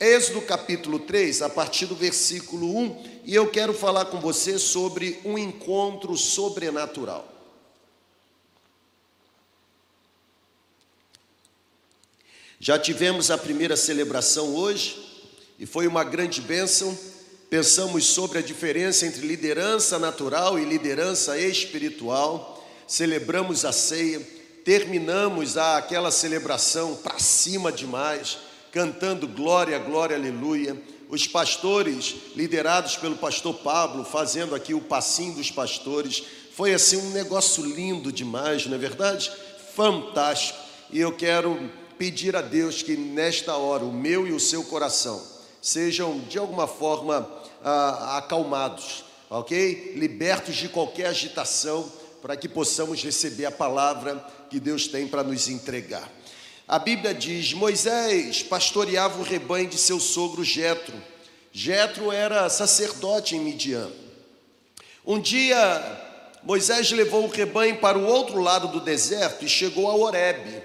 Êxodo capítulo 3, a partir do versículo 1, e eu quero falar com você sobre um encontro sobrenatural. Já tivemos a primeira celebração hoje, e foi uma grande bênção. Pensamos sobre a diferença entre liderança natural e liderança espiritual. Celebramos a ceia, terminamos aquela celebração para cima demais cantando glória, glória, aleluia. Os pastores, liderados pelo pastor Pablo, fazendo aqui o passinho dos pastores. Foi assim um negócio lindo demais, não é verdade? Fantástico. E eu quero pedir a Deus que nesta hora o meu e o seu coração sejam de alguma forma ah, acalmados, ok? Libertos de qualquer agitação, para que possamos receber a palavra que Deus tem para nos entregar. A Bíblia diz: Moisés pastoreava o rebanho de seu sogro Jetro. Jetro era sacerdote em Midian. Um dia, Moisés levou o rebanho para o outro lado do deserto e chegou a Horebe,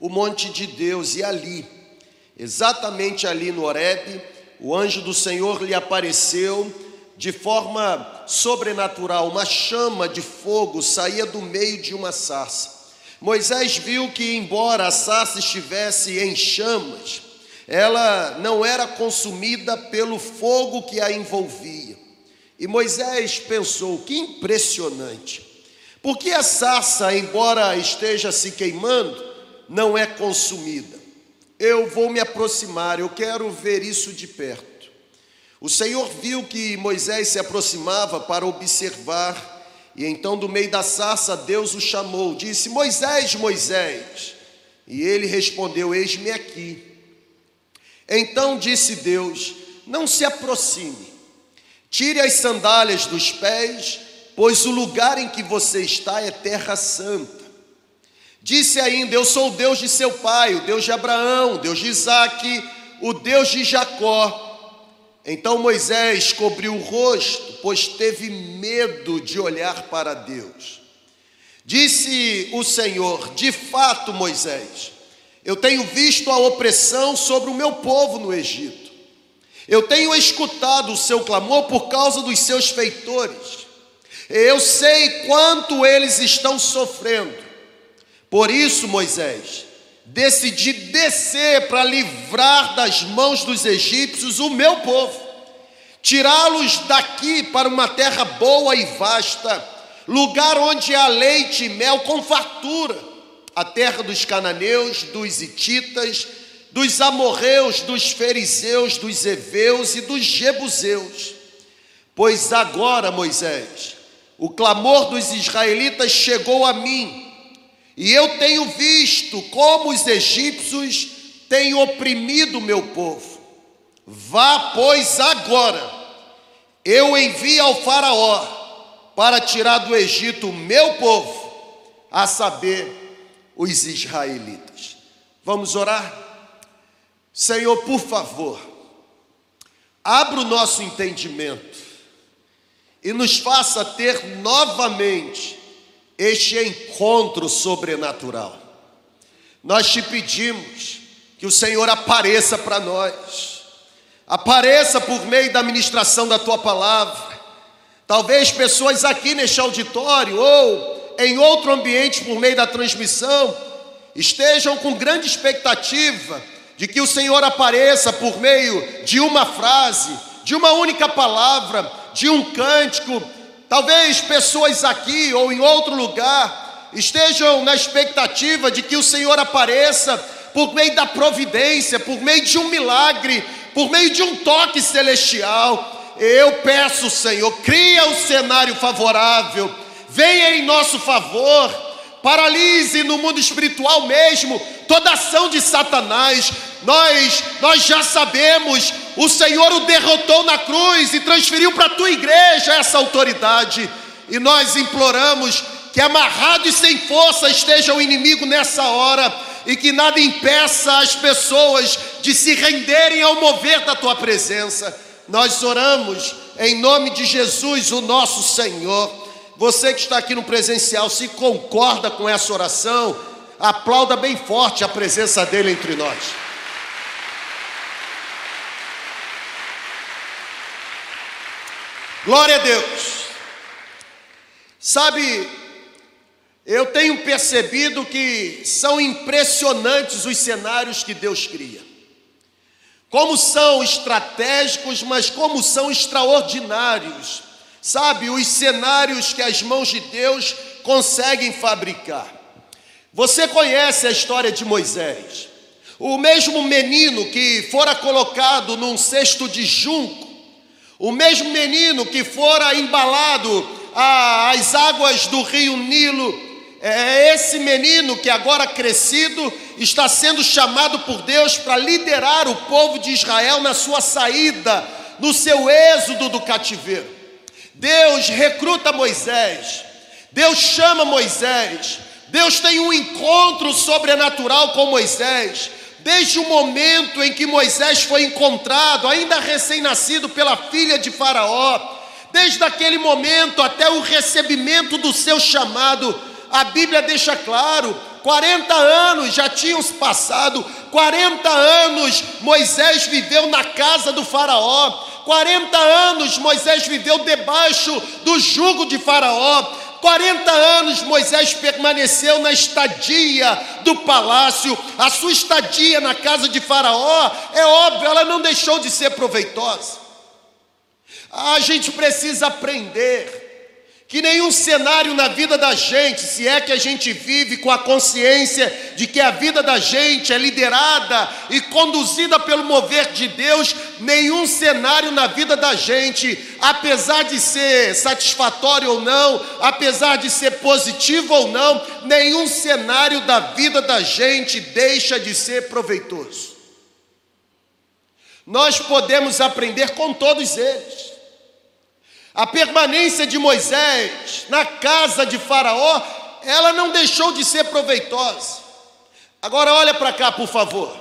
o monte de Deus, e ali, exatamente ali no Horebe, o anjo do Senhor lhe apareceu de forma sobrenatural, uma chama de fogo saía do meio de uma sarça. Moisés viu que, embora a sarça estivesse em chamas, ela não era consumida pelo fogo que a envolvia. E Moisés pensou: que impressionante, porque a sarça, embora esteja se queimando, não é consumida. Eu vou me aproximar, eu quero ver isso de perto. O Senhor viu que Moisés se aproximava para observar e então, do meio da sarça, Deus o chamou, disse: Moisés, Moisés. E ele respondeu: Eis-me aqui. Então disse Deus: Não se aproxime, tire as sandálias dos pés, pois o lugar em que você está é terra santa. Disse ainda: Eu sou o Deus de seu pai, o Deus de Abraão, o Deus de Isaque, o Deus de Jacó. Então Moisés cobriu o rosto, pois teve medo de olhar para Deus. Disse o Senhor: De fato, Moisés, eu tenho visto a opressão sobre o meu povo no Egito. Eu tenho escutado o seu clamor por causa dos seus feitores. Eu sei quanto eles estão sofrendo. Por isso, Moisés, decidi descer para livrar das mãos dos egípcios o meu povo, tirá-los daqui para uma terra boa e vasta, lugar onde há leite e mel com fartura, a terra dos cananeus, dos hititas, dos amorreus, dos fariseus, dos heveus e dos jebuseus. Pois agora, Moisés, o clamor dos israelitas chegou a mim, e eu tenho visto como os egípcios têm oprimido meu povo. Vá, pois, agora, eu envio ao Faraó para tirar do Egito o meu povo, a saber, os israelitas. Vamos orar? Senhor, por favor, abra o nosso entendimento e nos faça ter novamente este encontro sobrenatural. Nós te pedimos que o Senhor apareça para nós, apareça por meio da ministração da tua palavra. Talvez pessoas aqui neste auditório ou em outro ambiente por meio da transmissão estejam com grande expectativa de que o Senhor apareça por meio de uma frase, de uma única palavra, de um cântico, Talvez pessoas aqui ou em outro lugar estejam na expectativa de que o Senhor apareça por meio da providência, por meio de um milagre, por meio de um toque celestial. Eu peço, Senhor, cria o um cenário favorável, venha em nosso favor, paralise no mundo espiritual mesmo toda ação de Satanás. Nós, nós já sabemos o Senhor o derrotou na cruz e transferiu para a tua igreja essa autoridade. E nós imploramos que amarrado e sem força esteja o inimigo nessa hora e que nada impeça as pessoas de se renderem ao mover da tua presença. Nós oramos em nome de Jesus, o nosso Senhor. Você que está aqui no presencial, se concorda com essa oração, aplauda bem forte a presença dele entre nós. Glória a Deus. Sabe, eu tenho percebido que são impressionantes os cenários que Deus cria. Como são estratégicos, mas como são extraordinários Sabe, os cenários que as mãos de Deus conseguem fabricar. Você conhece a história de Moisés. O mesmo menino que fora colocado num cesto de junco, o mesmo menino que fora embalado às águas do rio Nilo, é esse menino que agora crescido está sendo chamado por Deus para liderar o povo de Israel na sua saída, no seu êxodo do cativeiro. Deus recruta Moisés, Deus chama Moisés, Deus tem um encontro sobrenatural com Moisés. Desde o momento em que Moisés foi encontrado, ainda recém-nascido pela filha de Faraó, desde aquele momento até o recebimento do seu chamado, a Bíblia deixa claro: 40 anos já tinham passado, 40 anos Moisés viveu na casa do Faraó, 40 anos Moisés viveu debaixo do jugo de Faraó, 40 anos Moisés permaneceu na estadia do palácio, a sua estadia na casa de Faraó, é óbvio, ela não deixou de ser proveitosa. A gente precisa aprender que nenhum cenário na vida da gente, se é que a gente vive com a consciência de que a vida da gente é liderada e conduzida pelo mover de Deus, nenhum cenário na vida da gente, apesar de ser satisfatório ou não, apesar de ser positivo ou não, nenhum cenário da vida da gente deixa de ser proveitoso. Nós podemos aprender com todos eles. A permanência de Moisés na casa de Faraó, ela não deixou de ser proveitosa. Agora olha para cá, por favor.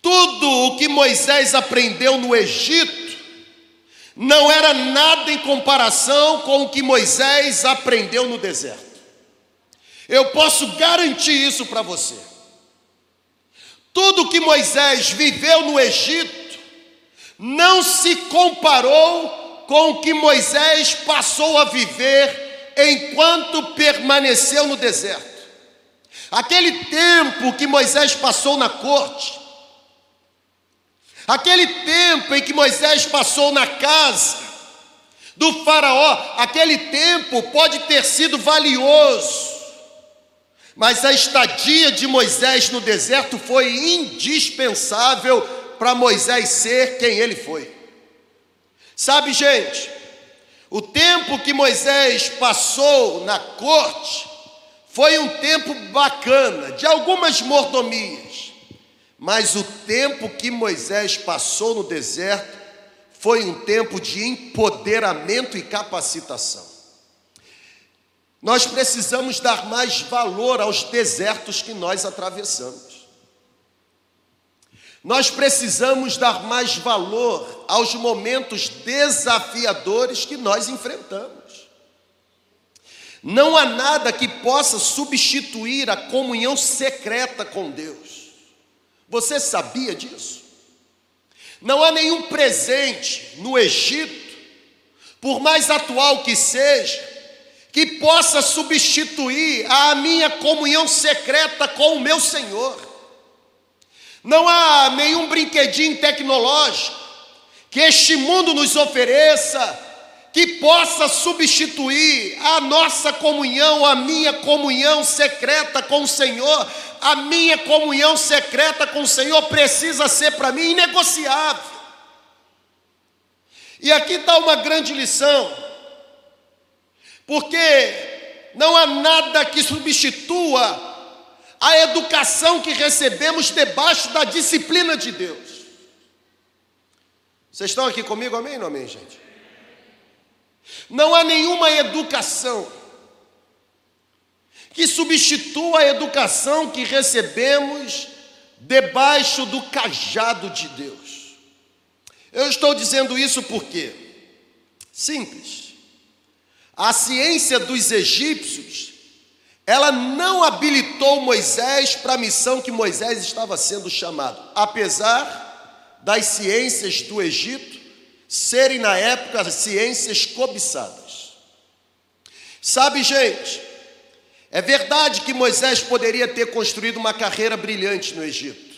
Tudo o que Moisés aprendeu no Egito não era nada em comparação com o que Moisés aprendeu no deserto. Eu posso garantir isso para você. Tudo que Moisés viveu no Egito não se comparou com o que Moisés passou a viver enquanto permaneceu no deserto. Aquele tempo que Moisés passou na corte, aquele tempo em que Moisés passou na casa do Faraó, aquele tempo pode ter sido valioso, mas a estadia de Moisés no deserto foi indispensável para Moisés ser quem ele foi. Sabe, gente, o tempo que Moisés passou na corte foi um tempo bacana, de algumas mordomias, mas o tempo que Moisés passou no deserto foi um tempo de empoderamento e capacitação. Nós precisamos dar mais valor aos desertos que nós atravessamos. Nós precisamos dar mais valor aos momentos desafiadores que nós enfrentamos. Não há nada que possa substituir a comunhão secreta com Deus. Você sabia disso? Não há nenhum presente no Egito, por mais atual que seja, que possa substituir a minha comunhão secreta com o meu Senhor. Não há nenhum brinquedinho tecnológico que este mundo nos ofereça que possa substituir a nossa comunhão, a minha comunhão secreta com o Senhor. A minha comunhão secreta com o Senhor precisa ser para mim inegociável. E aqui está uma grande lição, porque não há nada que substitua a educação que recebemos debaixo da disciplina de Deus. Vocês estão aqui comigo, amém ou amém, gente? Não há nenhuma educação que substitua a educação que recebemos debaixo do cajado de Deus. Eu estou dizendo isso porque, simples, a ciência dos egípcios ela não habilitou Moisés para a missão que Moisés estava sendo chamado, apesar das ciências do Egito serem na época ciências cobiçadas. Sabe, gente, é verdade que Moisés poderia ter construído uma carreira brilhante no Egito.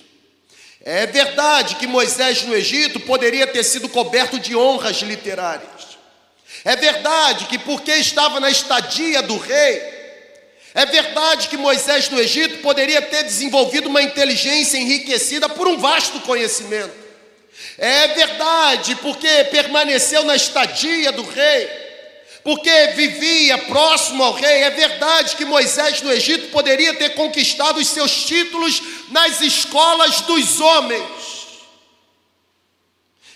É verdade que Moisés no Egito poderia ter sido coberto de honras literárias. É verdade que porque estava na estadia do rei, é verdade que Moisés no Egito poderia ter desenvolvido uma inteligência enriquecida por um vasto conhecimento. É verdade, porque permaneceu na estadia do rei, porque vivia próximo ao rei. É verdade que Moisés no Egito poderia ter conquistado os seus títulos nas escolas dos homens.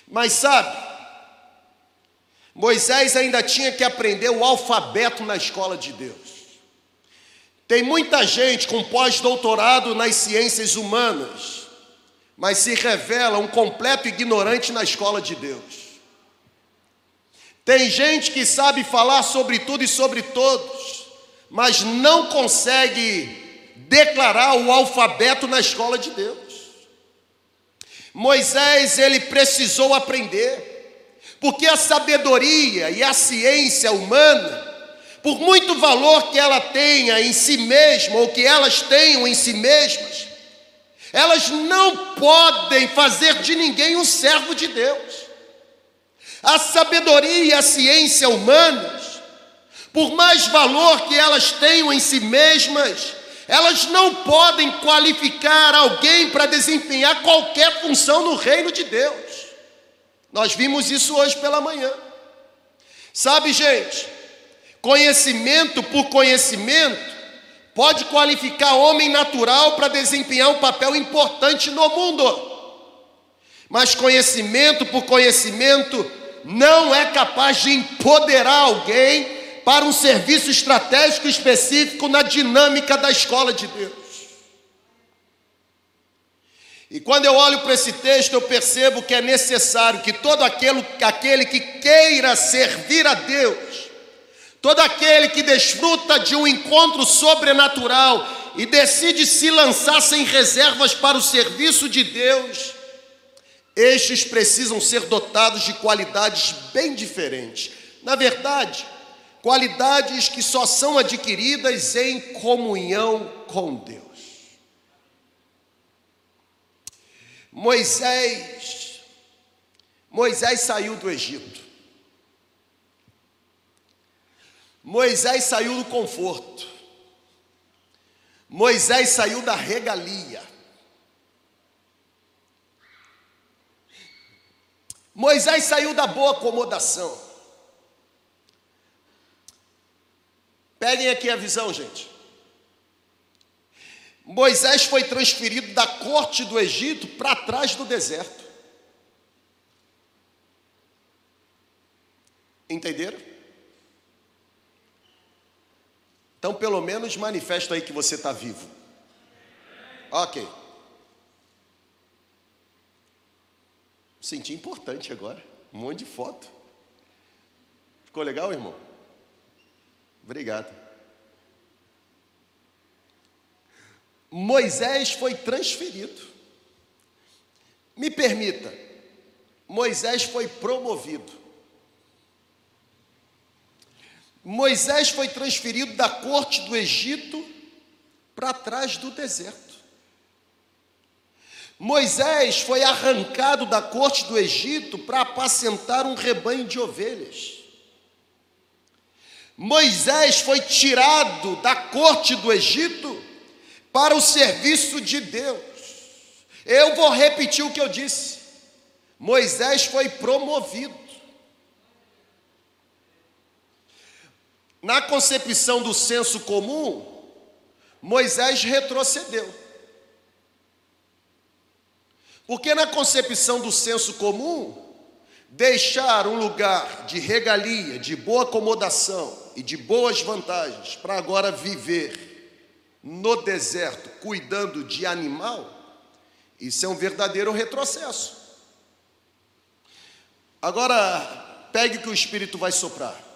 Mas sabe, Moisés ainda tinha que aprender o alfabeto na escola de Deus. Tem muita gente com pós-doutorado nas ciências humanas mas se revela um completo ignorante na escola de Deus. Tem gente que sabe falar sobre tudo e sobre todos, mas não consegue declarar o alfabeto na escola de Deus. Moisés, ele precisou aprender, porque a sabedoria e a ciência humana, por muito valor que ela tenha em si mesma, ou que elas tenham em si mesmas, elas não podem fazer de ninguém um servo de Deus. A sabedoria e a ciência humanas, por mais valor que elas tenham em si mesmas, elas não podem qualificar alguém para desempenhar qualquer função no reino de Deus. Nós vimos isso hoje pela manhã. Sabe, gente, conhecimento por conhecimento pode qualificar homem natural para desempenhar um papel importante no mundo. Mas conhecimento por conhecimento não é capaz de empoderar alguém para um serviço estratégico específico na dinâmica da escola de Deus. E quando eu olho para esse texto, eu percebo que é necessário que todo aquele, aquele que queira servir a Deus, Todo aquele que desfruta de um encontro sobrenatural e decide se lançar sem reservas para o serviço de Deus, estes precisam ser dotados de qualidades bem diferentes. Na verdade, qualidades que só são adquiridas em comunhão com Deus. Moisés, Moisés saiu do Egito. Moisés saiu do conforto. Moisés saiu da regalia. Moisés saiu da boa acomodação. Peguem aqui a visão, gente. Moisés foi transferido da corte do Egito para trás do deserto. Entenderam? Então, pelo menos manifesta aí que você está vivo. Ok. Senti importante agora. Um monte de foto. Ficou legal, irmão? Obrigado. Moisés foi transferido. Me permita, Moisés foi promovido. Moisés foi transferido da corte do Egito para trás do deserto. Moisés foi arrancado da corte do Egito para apacentar um rebanho de ovelhas. Moisés foi tirado da corte do Egito para o serviço de Deus. Eu vou repetir o que eu disse. Moisés foi promovido. Na concepção do senso comum, Moisés retrocedeu. Porque na concepção do senso comum, deixar um lugar de regalia, de boa acomodação e de boas vantagens para agora viver no deserto cuidando de animal, isso é um verdadeiro retrocesso. Agora, pegue que o Espírito vai soprar.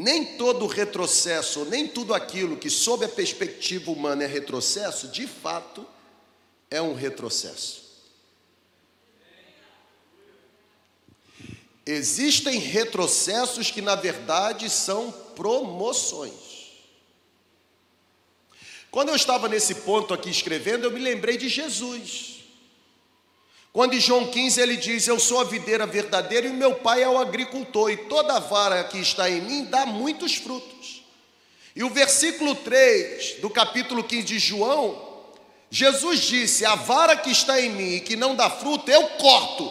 Nem todo retrocesso, nem tudo aquilo que, sob a perspectiva humana, é retrocesso, de fato, é um retrocesso. Existem retrocessos que, na verdade, são promoções. Quando eu estava nesse ponto aqui escrevendo, eu me lembrei de Jesus. Quando em João 15 ele diz: Eu sou a videira verdadeira e meu pai é o agricultor, e toda vara que está em mim dá muitos frutos. E o versículo 3 do capítulo 15 de João, Jesus disse: A vara que está em mim e que não dá fruto, eu corto.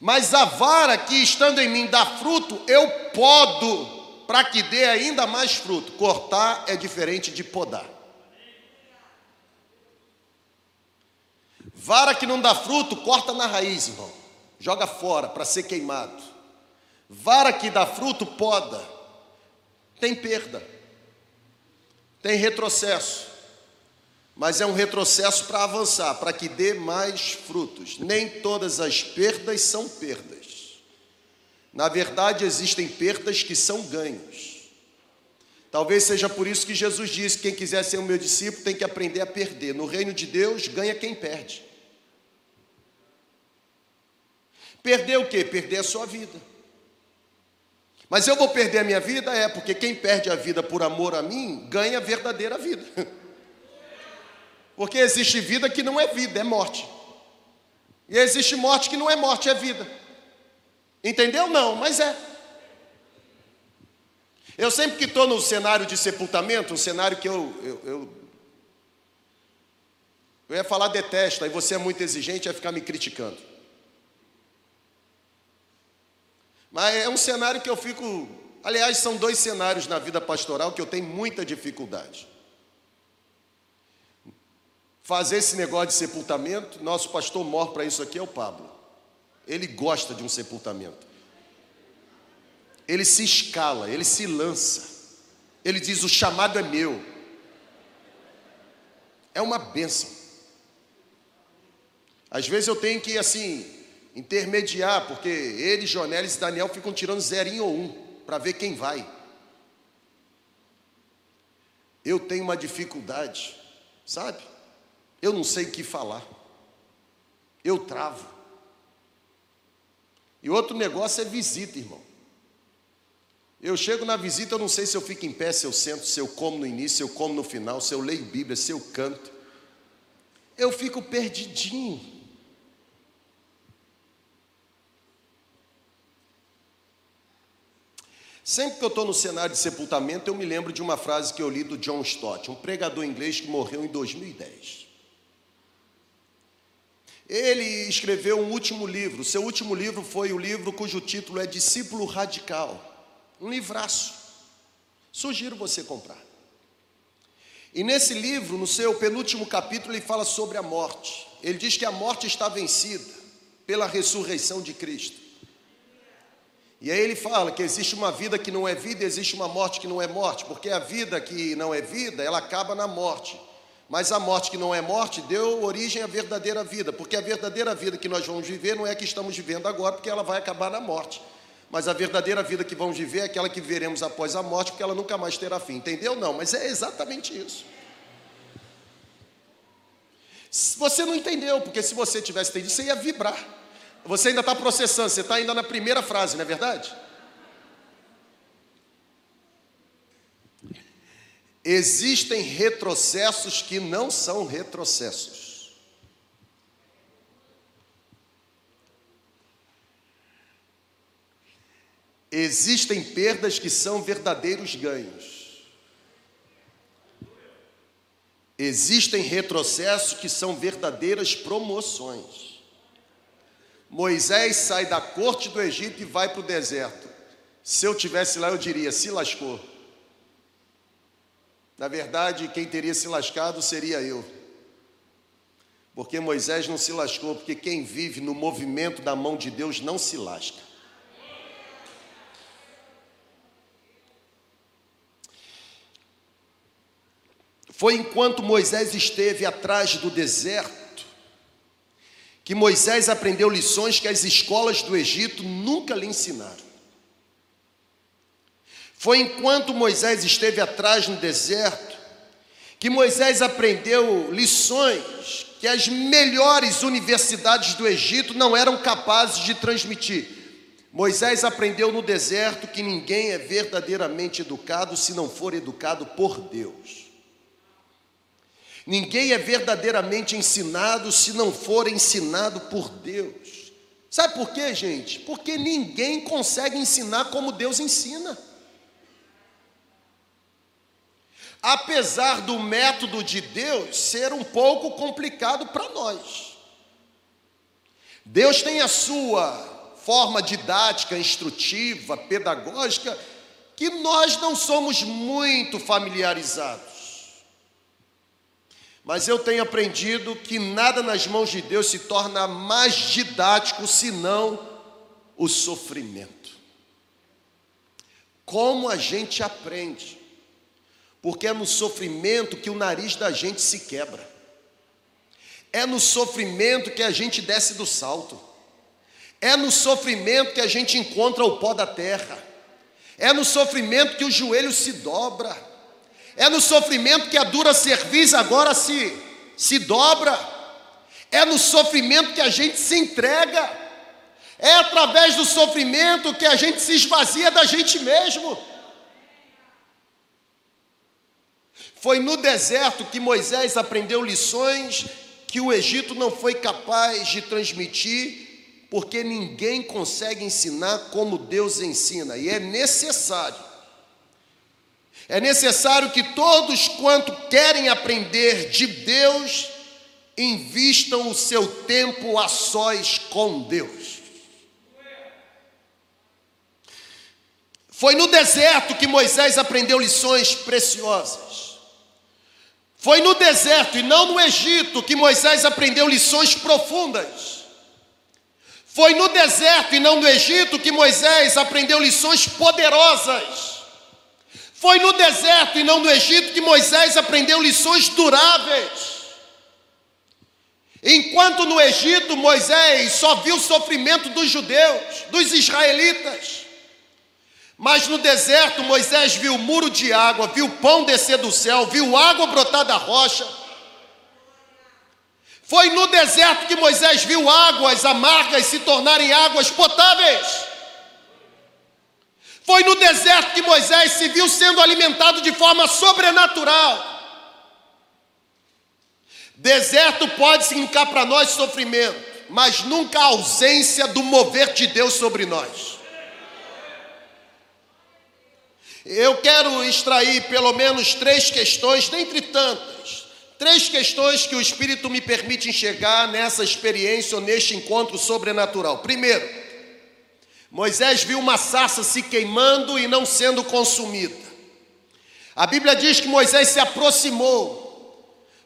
Mas a vara que estando em mim dá fruto, eu podo para que dê ainda mais fruto. Cortar é diferente de podar. Vara que não dá fruto, corta na raiz, irmão. Joga fora para ser queimado. Vara que dá fruto, poda. Tem perda. Tem retrocesso. Mas é um retrocesso para avançar, para que dê mais frutos. Nem todas as perdas são perdas. Na verdade, existem perdas que são ganhos. Talvez seja por isso que Jesus disse: quem quiser ser o meu discípulo tem que aprender a perder. No reino de Deus, ganha quem perde. Perder o quê? Perder a sua vida. Mas eu vou perder a minha vida? É, porque quem perde a vida por amor a mim, ganha a verdadeira vida. Porque existe vida que não é vida, é morte. E existe morte que não é morte, é vida. Entendeu? Não, mas é. Eu sempre que estou no cenário de sepultamento, um cenário que eu, eu, eu, eu ia falar detesto, aí você é muito exigente, ia ficar me criticando. Mas é um cenário que eu fico. Aliás, são dois cenários na vida pastoral que eu tenho muita dificuldade. Fazer esse negócio de sepultamento, nosso pastor mor para isso aqui é o Pablo. Ele gosta de um sepultamento. Ele se escala, ele se lança. Ele diz: O chamado é meu. É uma bênção. Às vezes eu tenho que, assim, intermediar, porque ele, Jonelis e Daniel ficam tirando zerinho ou um, para ver quem vai. Eu tenho uma dificuldade, sabe? Eu não sei o que falar. Eu travo. E outro negócio é visita, irmão. Eu chego na visita, eu não sei se eu fico em pé, se eu sento, se eu como no início, se eu como no final, se eu leio Bíblia, se eu canto. Eu fico perdidinho. Sempre que eu estou no cenário de sepultamento, eu me lembro de uma frase que eu li do John Stott, um pregador inglês que morreu em 2010. Ele escreveu um último livro. Seu último livro foi o livro cujo título é Discípulo Radical. Um livraço. Sugiro você comprar. E nesse livro, no seu penúltimo capítulo, ele fala sobre a morte. Ele diz que a morte está vencida pela ressurreição de Cristo. E aí ele fala que existe uma vida que não é vida, existe uma morte que não é morte, porque a vida que não é vida, ela acaba na morte. Mas a morte que não é morte deu origem à verdadeira vida, porque a verdadeira vida que nós vamos viver não é a que estamos vivendo agora, porque ela vai acabar na morte. Mas a verdadeira vida que vamos viver é aquela que veremos após a morte, porque ela nunca mais terá fim. Entendeu? Não, mas é exatamente isso. Você não entendeu, porque se você tivesse entendido, você ia vibrar. Você ainda está processando, você está ainda na primeira frase, não é verdade? Existem retrocessos que não são retrocessos. Existem perdas que são verdadeiros ganhos. Existem retrocessos que são verdadeiras promoções. Moisés sai da corte do Egito e vai para o deserto. Se eu tivesse lá, eu diria: se lascou. Na verdade, quem teria se lascado seria eu. Porque Moisés não se lascou, porque quem vive no movimento da mão de Deus não se lasca. Foi enquanto Moisés esteve atrás do deserto que Moisés aprendeu lições que as escolas do Egito nunca lhe ensinaram. Foi enquanto Moisés esteve atrás no deserto que Moisés aprendeu lições que as melhores universidades do Egito não eram capazes de transmitir. Moisés aprendeu no deserto que ninguém é verdadeiramente educado se não for educado por Deus. Ninguém é verdadeiramente ensinado se não for ensinado por Deus. Sabe por quê, gente? Porque ninguém consegue ensinar como Deus ensina. apesar do método de Deus ser um pouco complicado para nós. Deus tem a sua forma didática, instrutiva, pedagógica, que nós não somos muito familiarizados. Mas eu tenho aprendido que nada nas mãos de Deus se torna mais didático senão o sofrimento. Como a gente aprende? porque é no sofrimento que o nariz da gente se quebra, é no sofrimento que a gente desce do salto, é no sofrimento que a gente encontra o pó da terra, é no sofrimento que o joelho se dobra, é no sofrimento que a dura cerviz agora se, se dobra, é no sofrimento que a gente se entrega, é através do sofrimento que a gente se esvazia da gente mesmo. Foi no deserto que Moisés aprendeu lições que o Egito não foi capaz de transmitir, porque ninguém consegue ensinar como Deus ensina, e é necessário. É necessário que todos quanto querem aprender de Deus invistam o seu tempo a sós com Deus. Foi no deserto que Moisés aprendeu lições preciosas. Foi no deserto e não no Egito que Moisés aprendeu lições profundas. Foi no deserto e não no Egito que Moisés aprendeu lições poderosas. Foi no deserto e não no Egito que Moisés aprendeu lições duráveis. Enquanto no Egito Moisés só viu o sofrimento dos judeus, dos israelitas. Mas no deserto Moisés viu muro de água, viu pão descer do céu, viu água brotar da rocha. Foi no deserto que Moisés viu águas amargas se tornarem águas potáveis. Foi no deserto que Moisés se viu sendo alimentado de forma sobrenatural. Deserto pode significar para nós sofrimento, mas nunca a ausência do mover de Deus sobre nós. Eu quero extrair pelo menos três questões, dentre tantas, três questões que o Espírito me permite enxergar nessa experiência ou neste encontro sobrenatural. Primeiro, Moisés viu uma sarça se queimando e não sendo consumida. A Bíblia diz que Moisés se aproximou,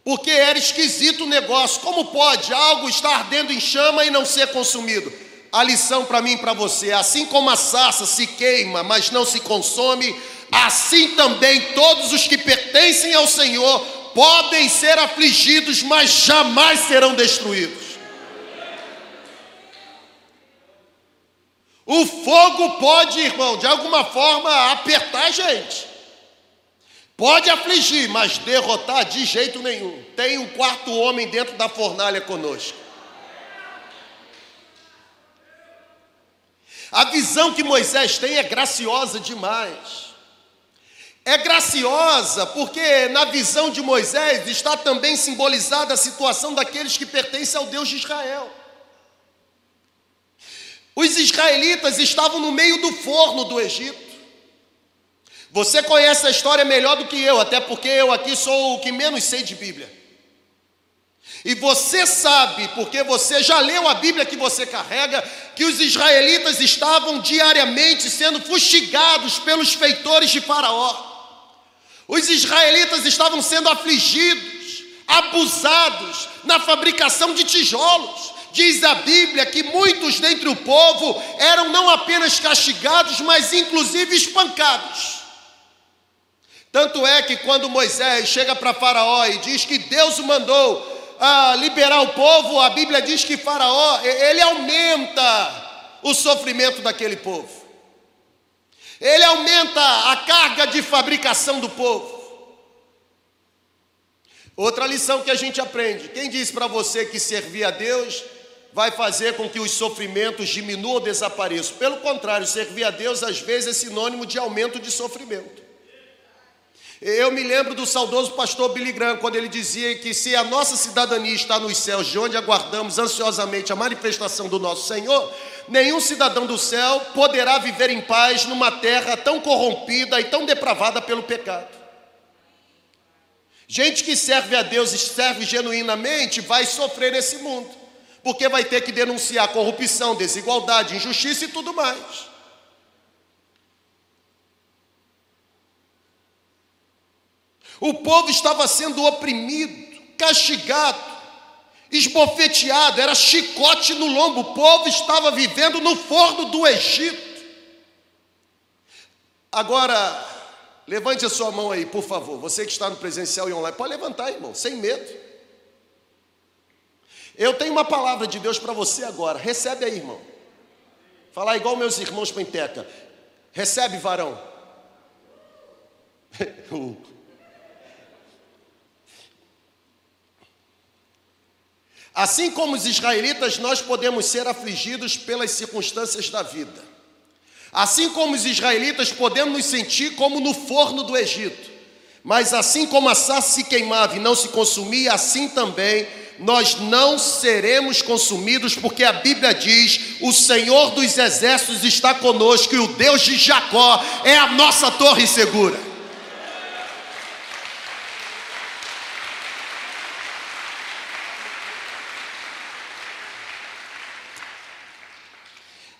porque era esquisito o negócio. Como pode algo estar ardendo em chama e não ser consumido? A lição para mim e para você: assim como a sarça se queima, mas não se consome, assim também todos os que pertencem ao Senhor podem ser afligidos, mas jamais serão destruídos. O fogo pode, irmão, de alguma forma apertar a gente. Pode afligir, mas derrotar de jeito nenhum. Tem um quarto homem dentro da fornalha conosco. A visão que Moisés tem é graciosa demais. É graciosa porque na visão de Moisés está também simbolizada a situação daqueles que pertencem ao Deus de Israel. Os israelitas estavam no meio do forno do Egito. Você conhece a história melhor do que eu, até porque eu aqui sou o que menos sei de Bíblia. E você sabe, porque você já leu a Bíblia que você carrega, que os israelitas estavam diariamente sendo fustigados pelos feitores de Faraó. Os israelitas estavam sendo afligidos, abusados na fabricação de tijolos. Diz a Bíblia que muitos dentre o povo eram não apenas castigados, mas inclusive espancados. Tanto é que quando Moisés chega para Faraó e diz que Deus o mandou a liberar o povo, a Bíblia diz que Faraó, ele aumenta o sofrimento daquele povo ele aumenta a carga de fabricação do povo. Outra lição que a gente aprende: quem disse para você que servir a Deus vai fazer com que os sofrimentos diminuam ou desapareçam? Pelo contrário, servir a Deus às vezes é sinônimo de aumento de sofrimento. Eu me lembro do saudoso pastor Billy Graham, quando ele dizia que se a nossa cidadania está nos céus, de onde aguardamos ansiosamente a manifestação do nosso Senhor, nenhum cidadão do céu poderá viver em paz numa terra tão corrompida e tão depravada pelo pecado. Gente que serve a Deus e serve genuinamente vai sofrer nesse mundo, porque vai ter que denunciar corrupção, desigualdade, injustiça e tudo mais. O povo estava sendo oprimido, castigado, esbofeteado, era chicote no lombo. O povo estava vivendo no forno do Egito. Agora, levante a sua mão aí, por favor. Você que está no presencial e online, pode levantar, irmão, sem medo. Eu tenho uma palavra de Deus para você agora. Recebe aí, irmão. Falar igual meus irmãos penteca. Recebe, varão. Assim como os israelitas, nós podemos ser afligidos pelas circunstâncias da vida. Assim como os israelitas, podemos nos sentir como no forno do Egito. Mas assim como a sarça se queimava e não se consumia, assim também nós não seremos consumidos, porque a Bíblia diz: o Senhor dos exércitos está conosco e o Deus de Jacó é a nossa torre segura.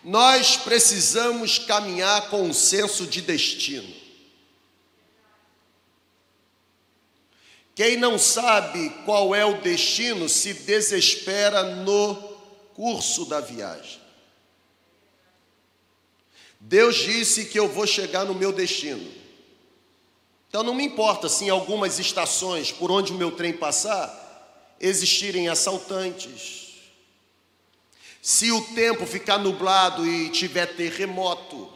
Nós precisamos caminhar com um senso de destino. Quem não sabe qual é o destino se desespera no curso da viagem. Deus disse que eu vou chegar no meu destino. Então não me importa se em algumas estações por onde o meu trem passar existirem assaltantes, se o tempo ficar nublado e tiver terremoto,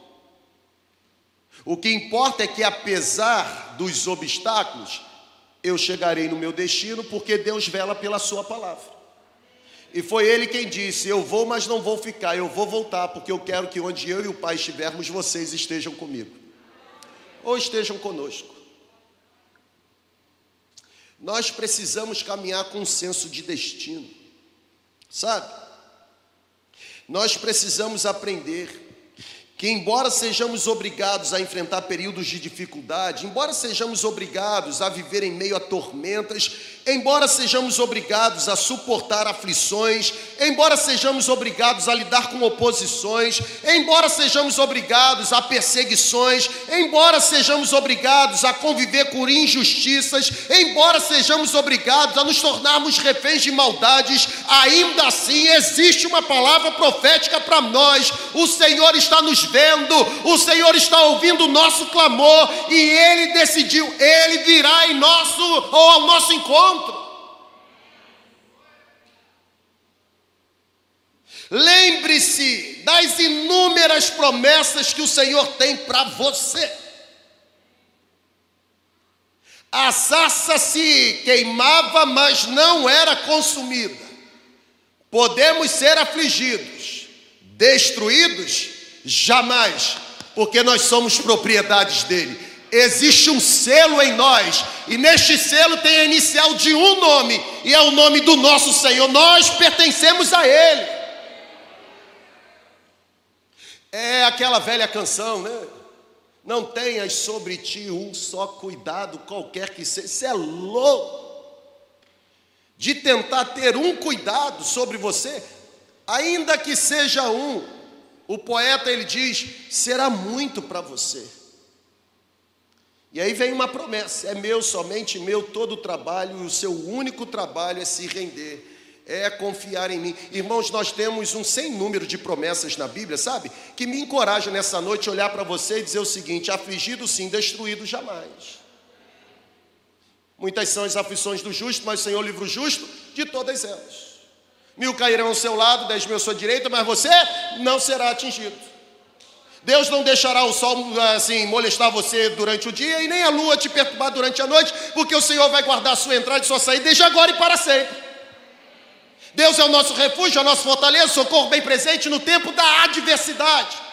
o que importa é que, apesar dos obstáculos, eu chegarei no meu destino, porque Deus vela pela Sua palavra. E foi Ele quem disse: Eu vou, mas não vou ficar, eu vou voltar, porque eu quero que onde eu e o Pai estivermos, vocês estejam comigo, ou estejam conosco. Nós precisamos caminhar com um senso de destino, sabe? Nós precisamos aprender que, embora sejamos obrigados a enfrentar períodos de dificuldade, embora sejamos obrigados a viver em meio a tormentas, embora sejamos obrigados a suportar aflições, embora sejamos obrigados a lidar com oposições, embora sejamos obrigados a perseguições, embora sejamos obrigados a conviver com injustiças, embora sejamos obrigados a nos tornarmos reféns de maldades, ainda assim existe uma palavra profética para nós. O Senhor está nos vendo, o Senhor está ouvindo o nosso clamor e ele decidiu, ele virá em nosso ou ao nosso encontro. Lembre-se das inúmeras promessas que o Senhor tem para você. A sarça se queimava, mas não era consumida. Podemos ser afligidos, destruídos, Jamais, porque nós somos propriedades dele. Existe um selo em nós, e neste selo tem a inicial de um nome, e é o nome do nosso Senhor. Nós pertencemos a ele. É aquela velha canção, né? Não tenhas sobre ti um só cuidado, qualquer que seja. Isso é louco. De tentar ter um cuidado sobre você, ainda que seja um, o poeta ele diz: será muito para você. E aí vem uma promessa: é meu, somente meu, todo o trabalho, e o seu único trabalho é se render, é confiar em mim. Irmãos, nós temos um sem número de promessas na Bíblia, sabe? Que me encoraja nessa noite olhar para você e dizer o seguinte: afligido sim, destruído jamais. Muitas são as aflições do justo, mas o Senhor livra o justo de todas elas. Mil cairão ao seu lado, dez mil à sua direita, mas você não será atingido. Deus não deixará o sol assim molestar você durante o dia e nem a lua te perturbar durante a noite, porque o Senhor vai guardar a sua entrada e sua saída desde agora e para sempre. Deus é o nosso refúgio, a nossa fortaleza, socorro bem presente no tempo da adversidade.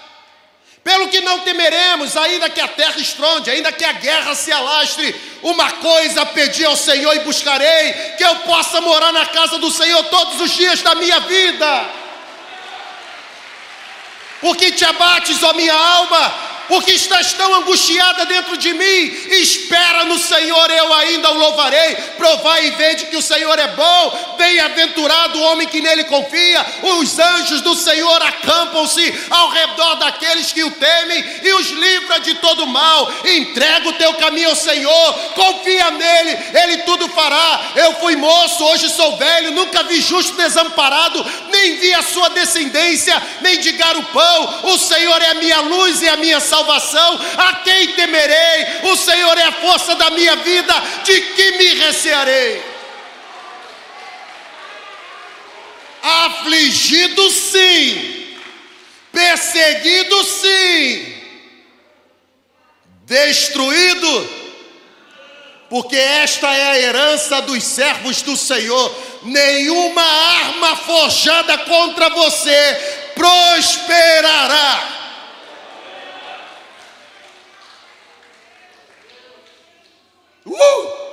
Pelo que não temeremos, ainda que a terra estronde, ainda que a guerra se alastre, uma coisa pedi ao Senhor e buscarei, que eu possa morar na casa do Senhor todos os dias da minha vida. Por que te abates, ó minha alma? Porque estás tão angustiada dentro de mim, espera no Senhor, eu ainda o louvarei. Provai e vede que o Senhor é bom, bem-aventurado o homem que nele confia. Os anjos do Senhor acampam-se ao redor daqueles que o temem e os livra de todo mal. Entrega o teu caminho ao Senhor, confia nele, ele tudo fará. Eu fui moço, hoje sou velho, nunca vi justo desamparado, nem vi a sua descendência mendigar o pão. O Senhor é a minha luz e a minha salvação salvação, a quem temerei? O Senhor é a força da minha vida, de que me recearei? Afligido sim, perseguido sim, destruído, porque esta é a herança dos servos do Senhor. Nenhuma arma forjada contra você prosperará. Uh!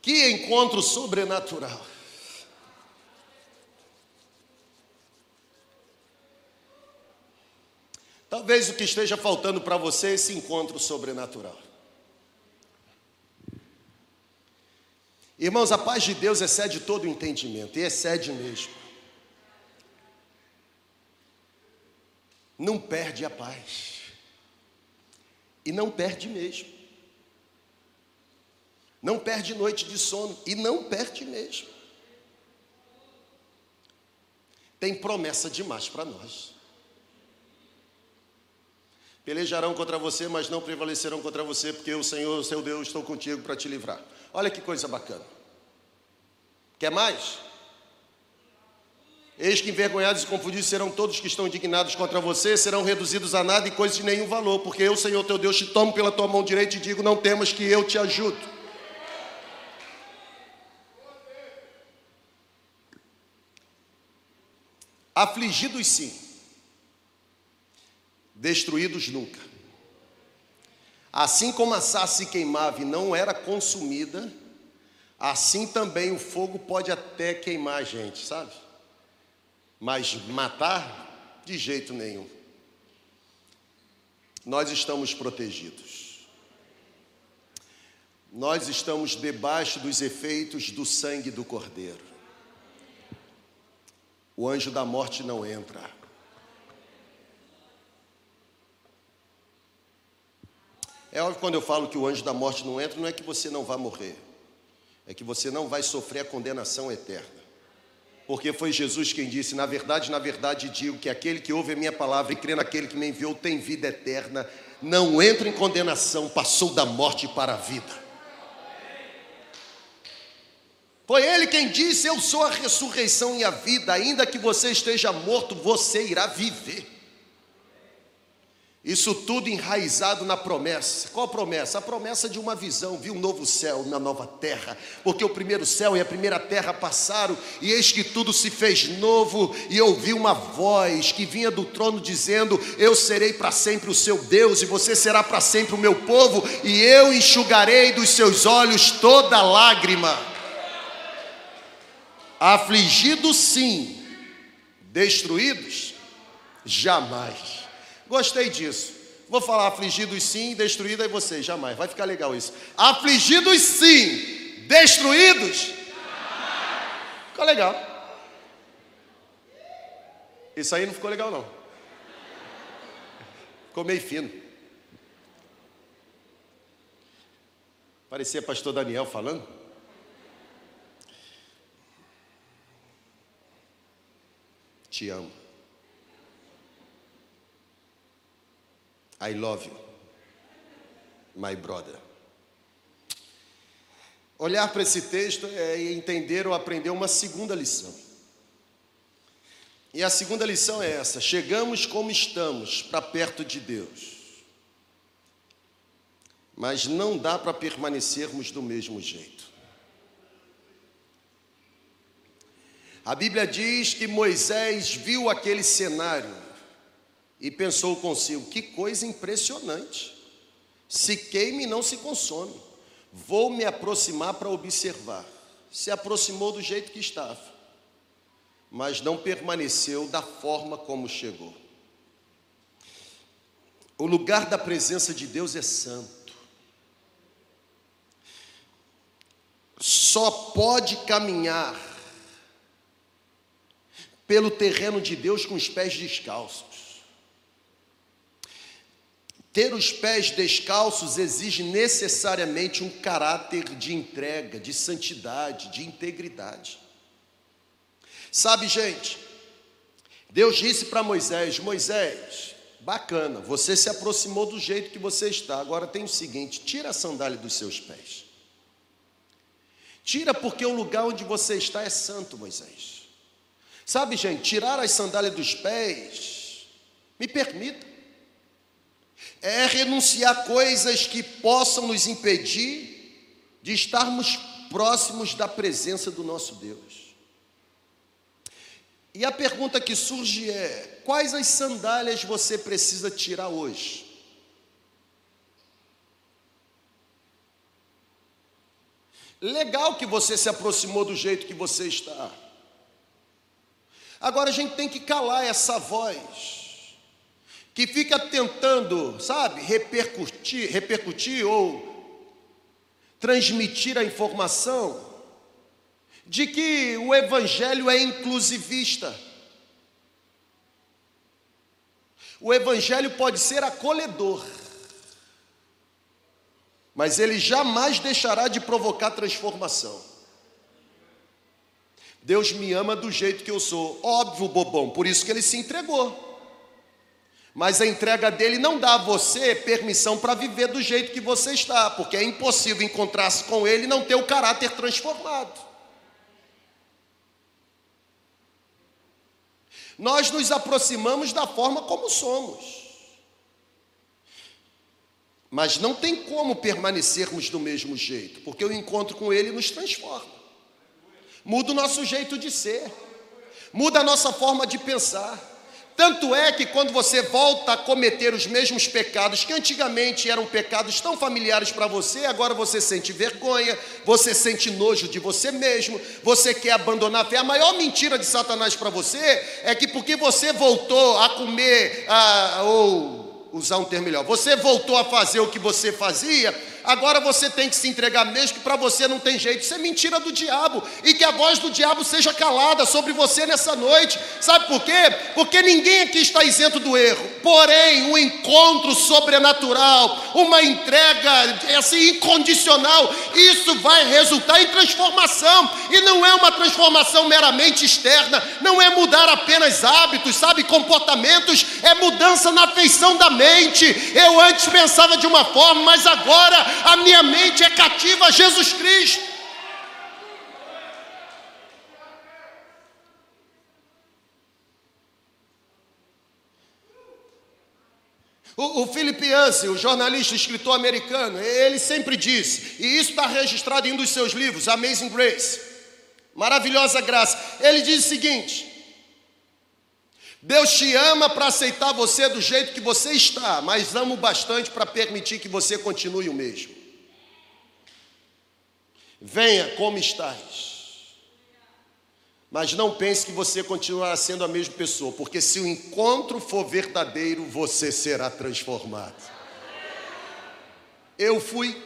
Que encontro sobrenatural. Talvez o que esteja faltando para você é esse encontro sobrenatural. Irmãos, a paz de Deus excede todo o entendimento, e excede mesmo. Não perde a paz. E não perde mesmo. Não perde noite de sono e não perde mesmo. Tem promessa demais para nós. Pelejarão contra você, mas não prevalecerão contra você, porque o Senhor, seu Deus, estou contigo para te livrar. Olha que coisa bacana. Quer mais? Eis que envergonhados e confundidos serão todos que estão indignados contra você, serão reduzidos a nada e coisas de nenhum valor, porque eu, Senhor teu Deus, te tomo pela tua mão direita e digo: não temas que eu te ajudo. Afligidos sim, destruídos nunca. Assim como a sá se queimava e não era consumida, assim também o fogo pode até queimar a gente, sabe? Mas matar, de jeito nenhum. Nós estamos protegidos. Nós estamos debaixo dos efeitos do sangue do Cordeiro. O anjo da morte não entra. É óbvio quando eu falo que o anjo da morte não entra, não é que você não vai morrer, é que você não vai sofrer a condenação eterna. Porque foi Jesus quem disse: Na verdade, na verdade digo que aquele que ouve a minha palavra e crê naquele que me enviou tem vida eterna, não entra em condenação, passou da morte para a vida. Foi ele quem disse: Eu sou a ressurreição e a vida, ainda que você esteja morto, você irá viver. Isso tudo enraizado na promessa. Qual promessa? A promessa de uma visão, viu um novo céu, uma nova terra, porque o primeiro céu e a primeira terra passaram, e eis que tudo se fez novo, e ouvi uma voz que vinha do trono dizendo: Eu serei para sempre o seu Deus, e você será para sempre o meu povo, e eu enxugarei dos seus olhos toda lágrima. Afligidos sim, destruídos jamais. Gostei disso. Vou falar afligidos sim, destruídos é você, jamais. Vai ficar legal isso. Afligidos sim, destruídos. Ficou legal. Isso aí não ficou legal não. Ficou meio fino. Parecia pastor Daniel falando. Te amo. I love you, my brother. Olhar para esse texto é entender ou aprender uma segunda lição. E a segunda lição é essa: chegamos como estamos para perto de Deus. Mas não dá para permanecermos do mesmo jeito. A Bíblia diz que Moisés viu aquele cenário e pensou consigo: que coisa impressionante. Se queima e não se consome. Vou me aproximar para observar. Se aproximou do jeito que estava, mas não permaneceu da forma como chegou. O lugar da presença de Deus é santo. Só pode caminhar pelo terreno de Deus com os pés descalços. Ter os pés descalços exige necessariamente um caráter de entrega, de santidade, de integridade. Sabe, gente, Deus disse para Moisés: Moisés, bacana, você se aproximou do jeito que você está. Agora tem o seguinte: tira a sandália dos seus pés. Tira, porque o lugar onde você está é santo, Moisés. Sabe, gente, tirar as sandálias dos pés, me permita, é renunciar coisas que possam nos impedir de estarmos próximos da presença do nosso Deus. E a pergunta que surge é: quais as sandálias você precisa tirar hoje? Legal que você se aproximou do jeito que você está. Agora a gente tem que calar essa voz que fica tentando, sabe, repercutir, repercutir ou transmitir a informação de que o evangelho é inclusivista. O evangelho pode ser acolhedor, mas ele jamais deixará de provocar transformação. Deus me ama do jeito que eu sou. Óbvio, bobão, por isso que ele se entregou. Mas a entrega dele não dá a você permissão para viver do jeito que você está, porque é impossível encontrar-se com ele e não ter o caráter transformado. Nós nos aproximamos da forma como somos. Mas não tem como permanecermos do mesmo jeito, porque o encontro com ele nos transforma muda o nosso jeito de ser, muda a nossa forma de pensar. Tanto é que quando você volta a cometer os mesmos pecados que antigamente eram pecados tão familiares para você, agora você sente vergonha, você sente nojo de você mesmo, você quer abandonar a fé. A maior mentira de Satanás para você é que porque você voltou a comer, a, ou usar um termo melhor, você voltou a fazer o que você fazia, agora você tem que se entregar mesmo, que para você não tem jeito. Isso é mentira do diabo. E que a voz do diabo seja calada sobre você nessa noite. Sabe por quê? Porque ninguém aqui está isento do erro. Porém, um encontro sobrenatural, uma entrega assim incondicional, isso vai resultar em transformação. E não é uma transformação meramente externa, não é mudar apenas hábitos, sabe, comportamentos, é mudança na feição da mente. Eu antes pensava de uma forma, mas agora a minha mente é cativa a Jesus Cristo. O, o Philip Yancey, o jornalista, escritor americano, ele sempre disse, e isso está registrado em um dos seus livros, Amazing Grace, Maravilhosa Graça. Ele diz o seguinte: Deus te ama para aceitar você do jeito que você está, mas ama bastante para permitir que você continue o mesmo. Venha como estás. Mas não pense que você continuará sendo a mesma pessoa, porque se o encontro for verdadeiro, você será transformado. Eu fui.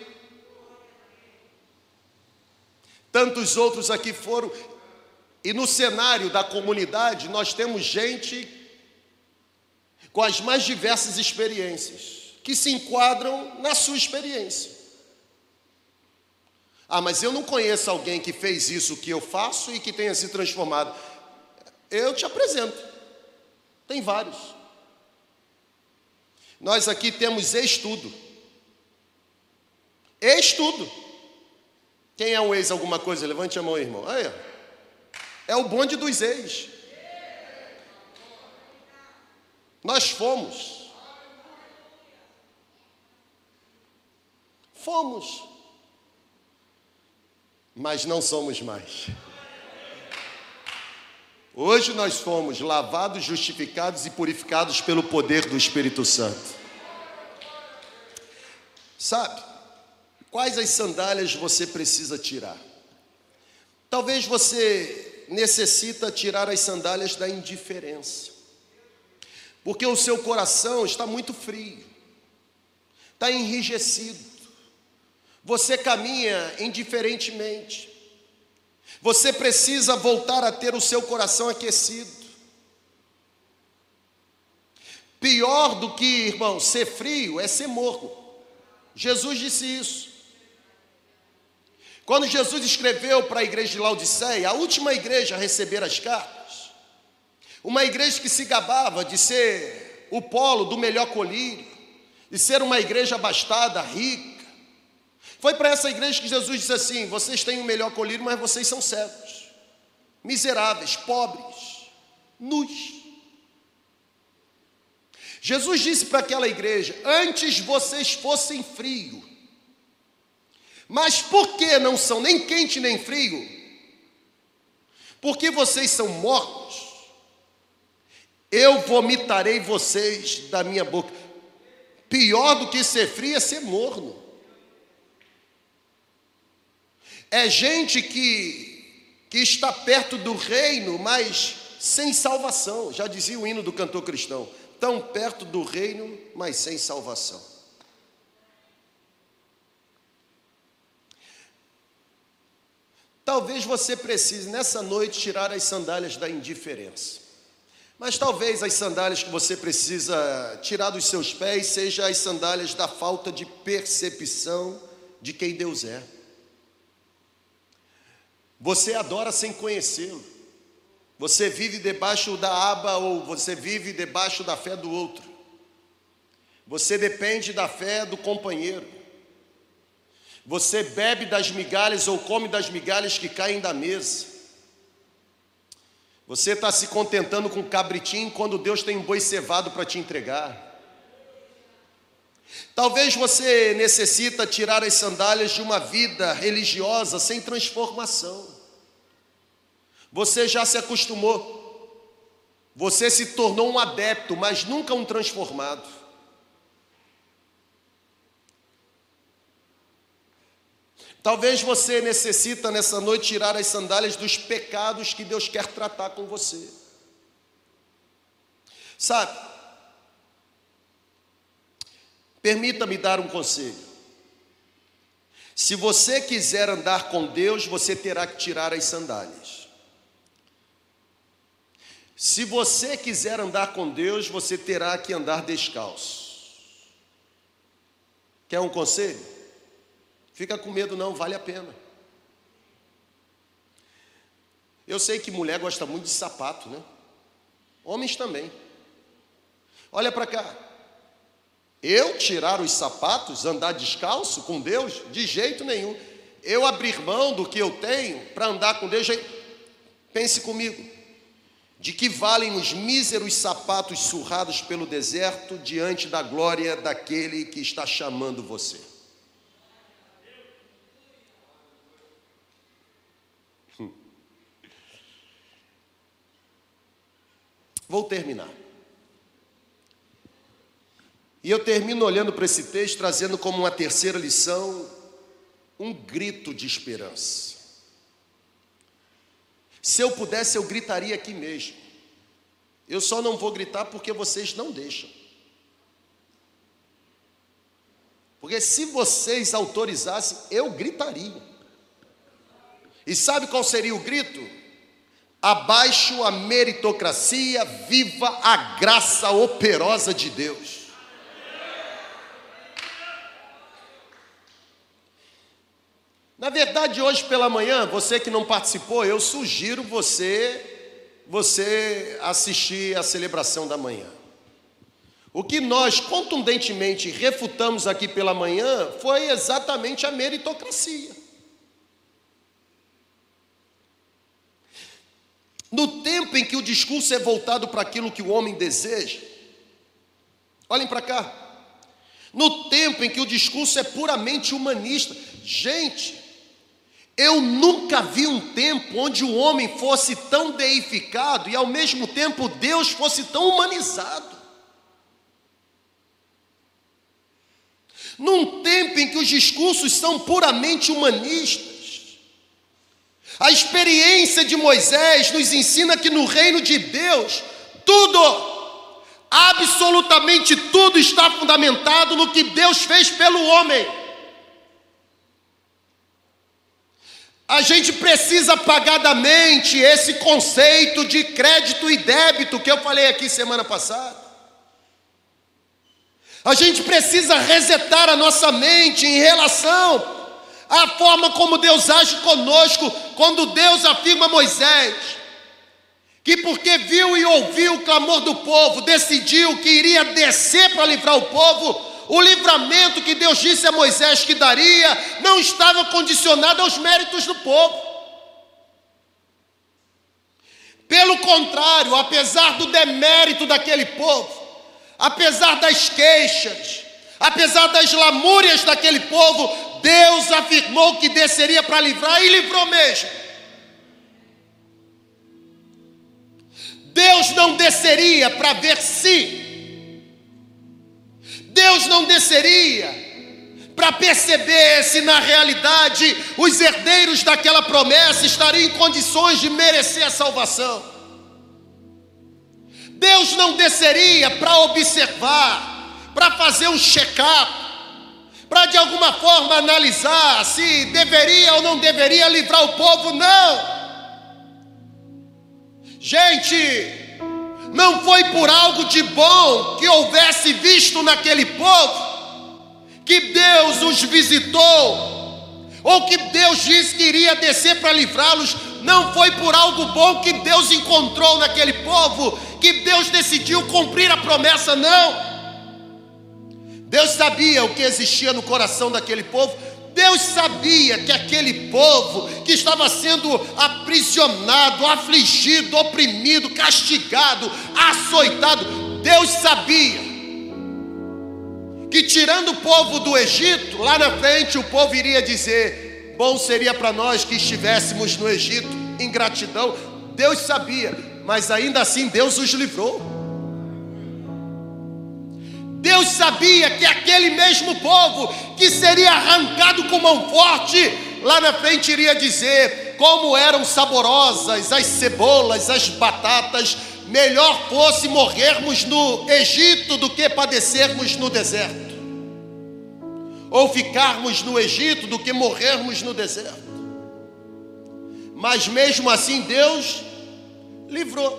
Tantos outros aqui foram. E no cenário da comunidade, nós temos gente com as mais diversas experiências, que se enquadram na sua experiência. Ah, mas eu não conheço alguém que fez isso que eu faço e que tenha se transformado. Eu te apresento. Tem vários. Nós aqui temos estudo. Estudo. Quem é um ex alguma coisa? Levante a mão, irmão. Aí, ó. É o bonde dos ex. Nós fomos. Fomos. Mas não somos mais. Hoje nós fomos lavados, justificados e purificados pelo poder do Espírito Santo. Sabe, quais as sandálias você precisa tirar? Talvez você necessita tirar as sandálias da indiferença. Porque o seu coração está muito frio. Está enrijecido. Você caminha indiferentemente. Você precisa voltar a ter o seu coração aquecido. Pior do que, irmão, ser frio é ser morno. Jesus disse isso. Quando Jesus escreveu para a igreja de Laodiceia, a última igreja a receber as cartas, uma igreja que se gabava de ser o polo do melhor colírio, de ser uma igreja abastada, rica. Foi para essa igreja que Jesus disse assim: vocês têm o melhor colírio, mas vocês são cegos, miseráveis, pobres, nus. Jesus disse para aquela igreja: Antes vocês fossem frio, mas por que não são nem quente nem frio? Porque vocês são mortos. Eu vomitarei vocês da minha boca. Pior do que ser frio é ser morno. É gente que, que está perto do reino, mas sem salvação. Já dizia o hino do cantor cristão tão perto do reino, mas sem salvação. Talvez você precise nessa noite tirar as sandálias da indiferença. Mas talvez as sandálias que você precisa tirar dos seus pés sejam as sandálias da falta de percepção de quem Deus é. Você adora sem conhecê-lo. Você vive debaixo da aba ou você vive debaixo da fé do outro. Você depende da fé do companheiro. Você bebe das migalhas ou come das migalhas que caem da mesa. Você está se contentando com cabritinho quando Deus tem um boi cevado para te entregar. Talvez você necessita tirar as sandálias de uma vida religiosa sem transformação. Você já se acostumou. Você se tornou um adepto, mas nunca um transformado. Talvez você necessita nessa noite tirar as sandálias dos pecados que Deus quer tratar com você. Sabe? Permita-me dar um conselho. Se você quiser andar com Deus, você terá que tirar as sandálias. Se você quiser andar com Deus, você terá que andar descalço. Quer um conselho? Fica com medo, não, vale a pena. Eu sei que mulher gosta muito de sapato, né? Homens também. Olha para cá. Eu tirar os sapatos, andar descalço com Deus? De jeito nenhum. Eu abrir mão do que eu tenho para andar com Deus? Pense comigo. De que valem os míseros sapatos surrados pelo deserto diante da glória daquele que está chamando você? Vou terminar. E eu termino olhando para esse texto, trazendo como uma terceira lição um grito de esperança. Se eu pudesse, eu gritaria aqui mesmo. Eu só não vou gritar porque vocês não deixam. Porque se vocês autorizassem, eu gritaria. E sabe qual seria o grito? Abaixo a meritocracia, viva a graça operosa de Deus. Na verdade, hoje pela manhã, você que não participou, eu sugiro você você assistir a celebração da manhã. O que nós contundentemente refutamos aqui pela manhã foi exatamente a meritocracia. No tempo em que o discurso é voltado para aquilo que o homem deseja, Olhem para cá. No tempo em que o discurso é puramente humanista. Gente, eu nunca vi um tempo onde o homem fosse tão deificado e ao mesmo tempo Deus fosse tão humanizado. Num tempo em que os discursos são puramente humanistas. A experiência de Moisés nos ensina que no reino de Deus, tudo, absolutamente tudo está fundamentado no que Deus fez pelo homem. A gente precisa pagar da mente esse conceito de crédito e débito que eu falei aqui semana passada. A gente precisa resetar a nossa mente em relação à forma como Deus age conosco, quando Deus afirma a Moisés que, porque viu e ouviu o clamor do povo, decidiu que iria descer para livrar o povo, o livramento que Deus disse a Moisés que daria não estava condicionado aos méritos do povo. Pelo contrário, apesar do demérito daquele povo, apesar das queixas, apesar das lamúrias daquele povo, Deus afirmou que desceria para livrar e livrou mesmo. Deus não desceria para ver se Deus não desceria para perceber se na realidade os herdeiros daquela promessa estariam em condições de merecer a salvação. Deus não desceria para observar, para fazer um check-up, para de alguma forma analisar se deveria ou não deveria livrar o povo, não. Gente, não foi por algo de bom que houvesse visto naquele povo que Deus os visitou, ou que Deus disse que iria descer para livrá-los. Não foi por algo bom que Deus encontrou naquele povo que Deus decidiu cumprir a promessa, não. Deus sabia o que existia no coração daquele povo Deus sabia que aquele povo que estava sendo aprisionado, afligido, oprimido, castigado, açoitado, Deus sabia que tirando o povo do Egito, lá na frente o povo iria dizer: bom seria para nós que estivéssemos no Egito, em gratidão. Deus sabia, mas ainda assim Deus os livrou. Deus sabia que aquele mesmo povo que seria arrancado com mão forte, lá na frente iria dizer como eram saborosas as cebolas, as batatas, melhor fosse morrermos no Egito do que padecermos no deserto. Ou ficarmos no Egito do que morrermos no deserto. Mas mesmo assim Deus livrou.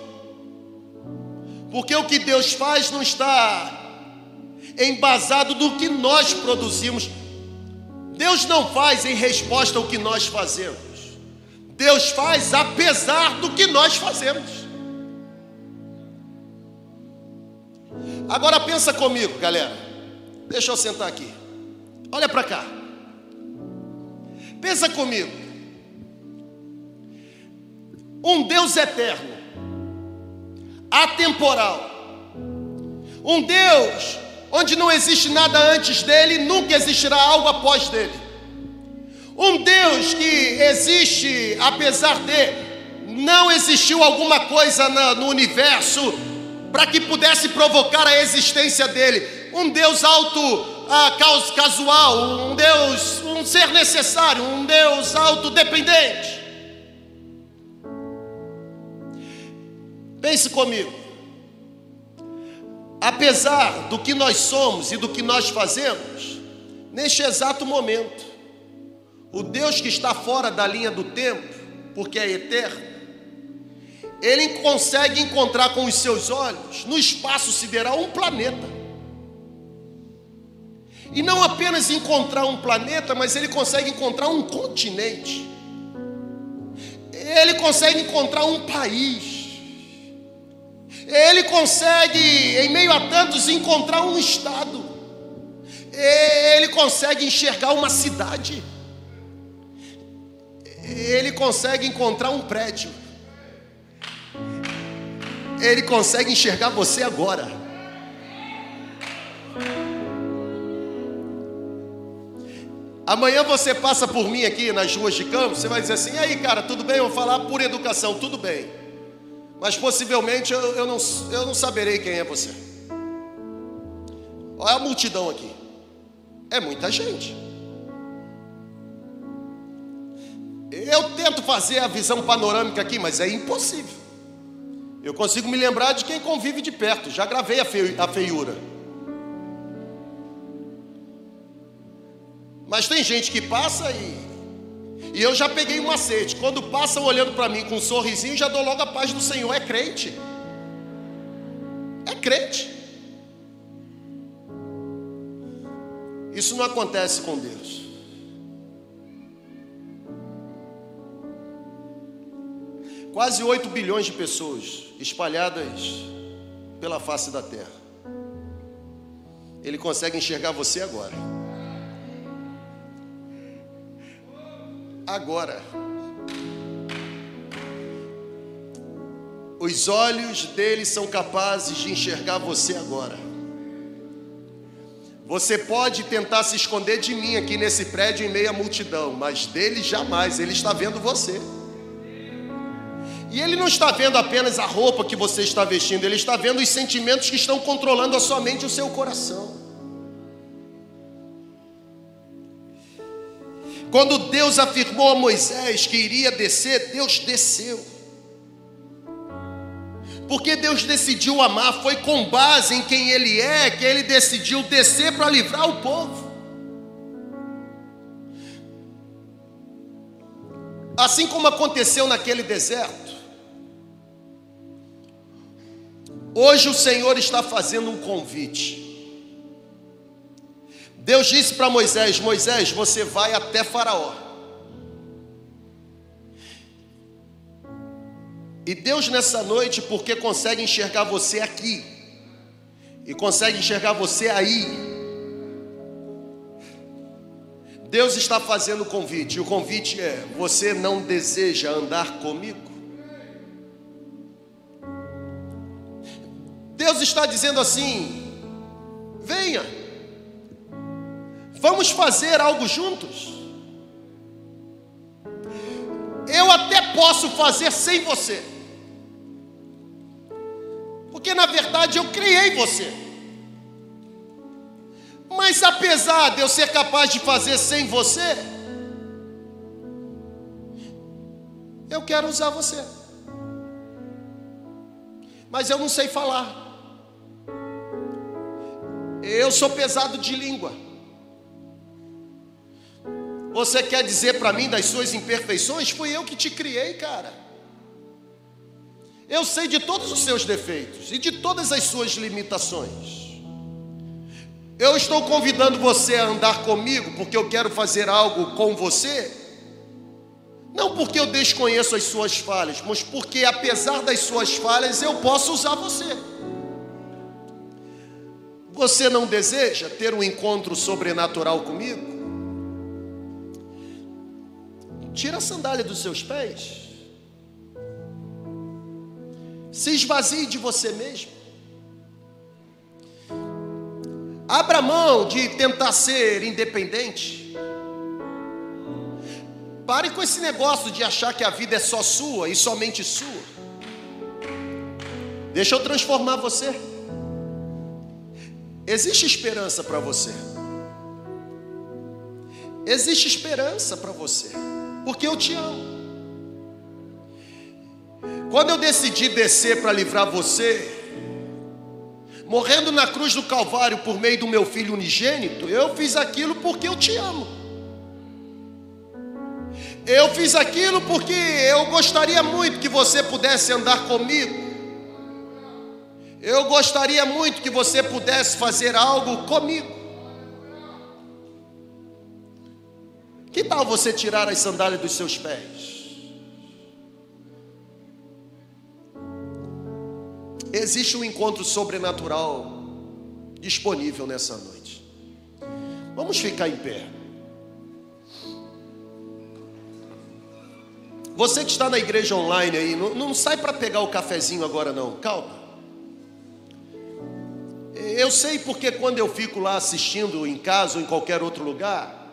Porque o que Deus faz não está embasado do que nós produzimos. Deus não faz em resposta ao que nós fazemos. Deus faz apesar do que nós fazemos. Agora pensa comigo, galera. Deixa eu sentar aqui. Olha para cá. Pensa comigo. Um Deus eterno, atemporal. Um Deus onde não existe nada antes dele, nunca existirá algo após dele. Um Deus que existe apesar de não existiu alguma coisa no universo para que pudesse provocar a existência dele. Um Deus alto ah, casual, um Deus, um ser necessário, um Deus autodependente. Pense comigo apesar do que nós somos e do que nós fazemos, neste exato momento, o Deus que está fora da linha do tempo, porque é eterno, ele consegue encontrar com os seus olhos, no espaço sideral, um planeta. E não apenas encontrar um planeta, mas ele consegue encontrar um continente. Ele consegue encontrar um país. Ele consegue, em meio a tantos, encontrar um estado. Ele consegue enxergar uma cidade. Ele consegue encontrar um prédio. Ele consegue enxergar você agora. Amanhã você passa por mim aqui nas ruas de campo, você vai dizer assim: e aí, cara, tudo bem? Eu vou falar por educação, tudo bem. Mas possivelmente eu, eu, não, eu não saberei quem é você. Olha a multidão aqui. É muita gente. Eu tento fazer a visão panorâmica aqui, mas é impossível. Eu consigo me lembrar de quem convive de perto, já gravei a feiura. Mas tem gente que passa e. E eu já peguei um macete. Quando passa olhando para mim com um sorrisinho, já dou logo a paz do Senhor. É crente. É crente. Isso não acontece com Deus. Quase 8 bilhões de pessoas espalhadas pela face da terra. Ele consegue enxergar você agora. Agora. Os olhos dele são capazes de enxergar você agora. Você pode tentar se esconder de mim aqui nesse prédio em meio à multidão, mas dele jamais, ele está vendo você. E ele não está vendo apenas a roupa que você está vestindo, ele está vendo os sentimentos que estão controlando a sua mente e o seu coração. Quando Deus afirmou a Moisés que iria descer, Deus desceu. Porque Deus decidiu amar, foi com base em quem Ele é que Ele decidiu descer para livrar o povo. Assim como aconteceu naquele deserto, Hoje o Senhor está fazendo um convite. Deus disse para Moisés: Moisés, você vai até Faraó. E Deus nessa noite, porque consegue enxergar você aqui, e consegue enxergar você aí, Deus está fazendo o convite, e o convite é: você não deseja andar comigo? Deus está dizendo assim: venha, vamos fazer algo juntos. Eu até posso fazer sem você, porque na verdade eu criei você. Mas apesar de eu ser capaz de fazer sem você, eu quero usar você. Mas eu não sei falar. Eu sou pesado de língua. Você quer dizer para mim das suas imperfeições? Fui eu que te criei, cara. Eu sei de todos os seus defeitos e de todas as suas limitações. Eu estou convidando você a andar comigo porque eu quero fazer algo com você. Não porque eu desconheço as suas falhas, mas porque apesar das suas falhas eu posso usar você. Você não deseja ter um encontro sobrenatural comigo? Tira a sandália dos seus pés. Se esvazie de você mesmo. Abra mão de tentar ser independente. Pare com esse negócio de achar que a vida é só sua e somente sua. Deixa eu transformar você. Existe esperança para você. Existe esperança para você, porque eu te amo. Quando eu decidi descer para livrar você, morrendo na cruz do Calvário por meio do meu filho unigênito, eu fiz aquilo porque eu te amo. Eu fiz aquilo porque eu gostaria muito que você pudesse andar comigo eu gostaria muito que você pudesse fazer algo comigo. Tal você tirar as sandálias dos seus pés? Existe um encontro sobrenatural disponível nessa noite. Vamos ficar em pé. Você que está na igreja online aí, não, não sai para pegar o cafezinho agora não, calma. Eu sei porque quando eu fico lá assistindo em casa ou em qualquer outro lugar,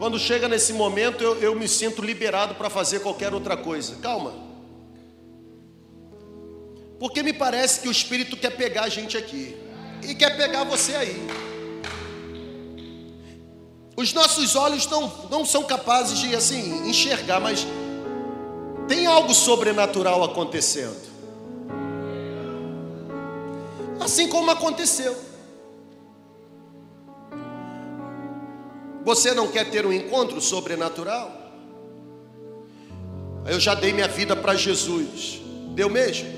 quando chega nesse momento eu, eu me sinto liberado para fazer qualquer outra coisa. Calma. Porque me parece que o Espírito quer pegar a gente aqui e quer pegar você aí. Os nossos olhos não, não são capazes de assim enxergar, mas tem algo sobrenatural acontecendo. Assim como aconteceu. Você não quer ter um encontro sobrenatural? Eu já dei minha vida para Jesus. Deu mesmo?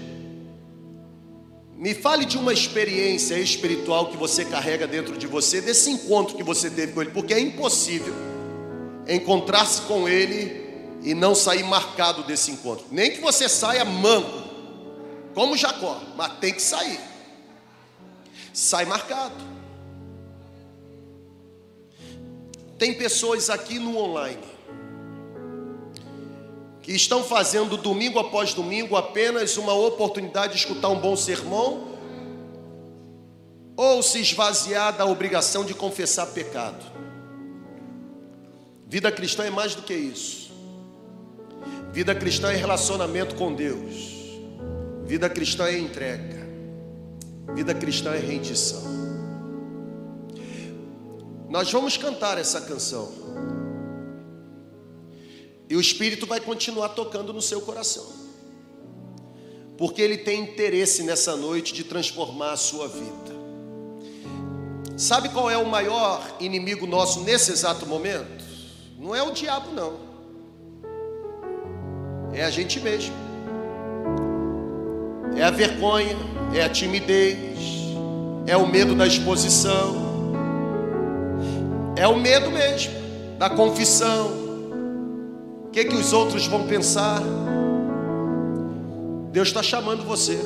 Me fale de uma experiência espiritual que você carrega dentro de você, desse encontro que você teve com Ele, porque é impossível encontrar-se com Ele e não sair marcado desse encontro. Nem que você saia manco, como Jacó, mas tem que sair. Sai marcado. Tem pessoas aqui no online que estão fazendo domingo após domingo apenas uma oportunidade de escutar um bom sermão ou se esvaziar da obrigação de confessar pecado. Vida cristã é mais do que isso. Vida cristã é relacionamento com Deus. Vida cristã é entrega. Vida cristã é rendição. Nós vamos cantar essa canção. E o Espírito vai continuar tocando no seu coração. Porque ele tem interesse nessa noite de transformar a sua vida. Sabe qual é o maior inimigo nosso nesse exato momento? Não é o diabo, não. É a gente mesmo. É a vergonha, é a timidez, é o medo da exposição, é o medo mesmo da confissão. O que, que os outros vão pensar? Deus está chamando você.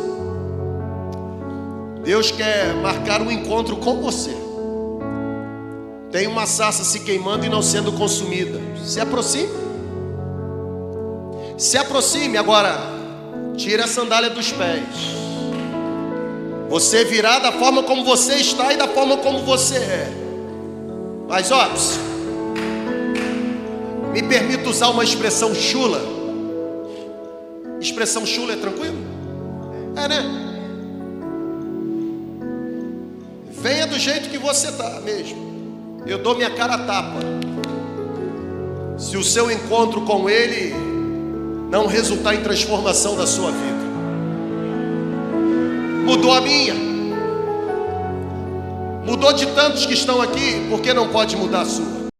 Deus quer marcar um encontro com você. Tem uma sarça se queimando e não sendo consumida. Se aproxime. Se aproxime agora, tire a sandália dos pés. Você virá da forma como você está e da forma como você é. Mas ó, me permita usar uma expressão chula. Expressão chula é tranquilo? É, né? Venha do jeito que você está mesmo. Eu dou minha cara a tapa. Se o seu encontro com Ele não resultar em transformação da sua vida. Mudou a minha. Mudou de tantos que estão aqui, porque não pode mudar a sua.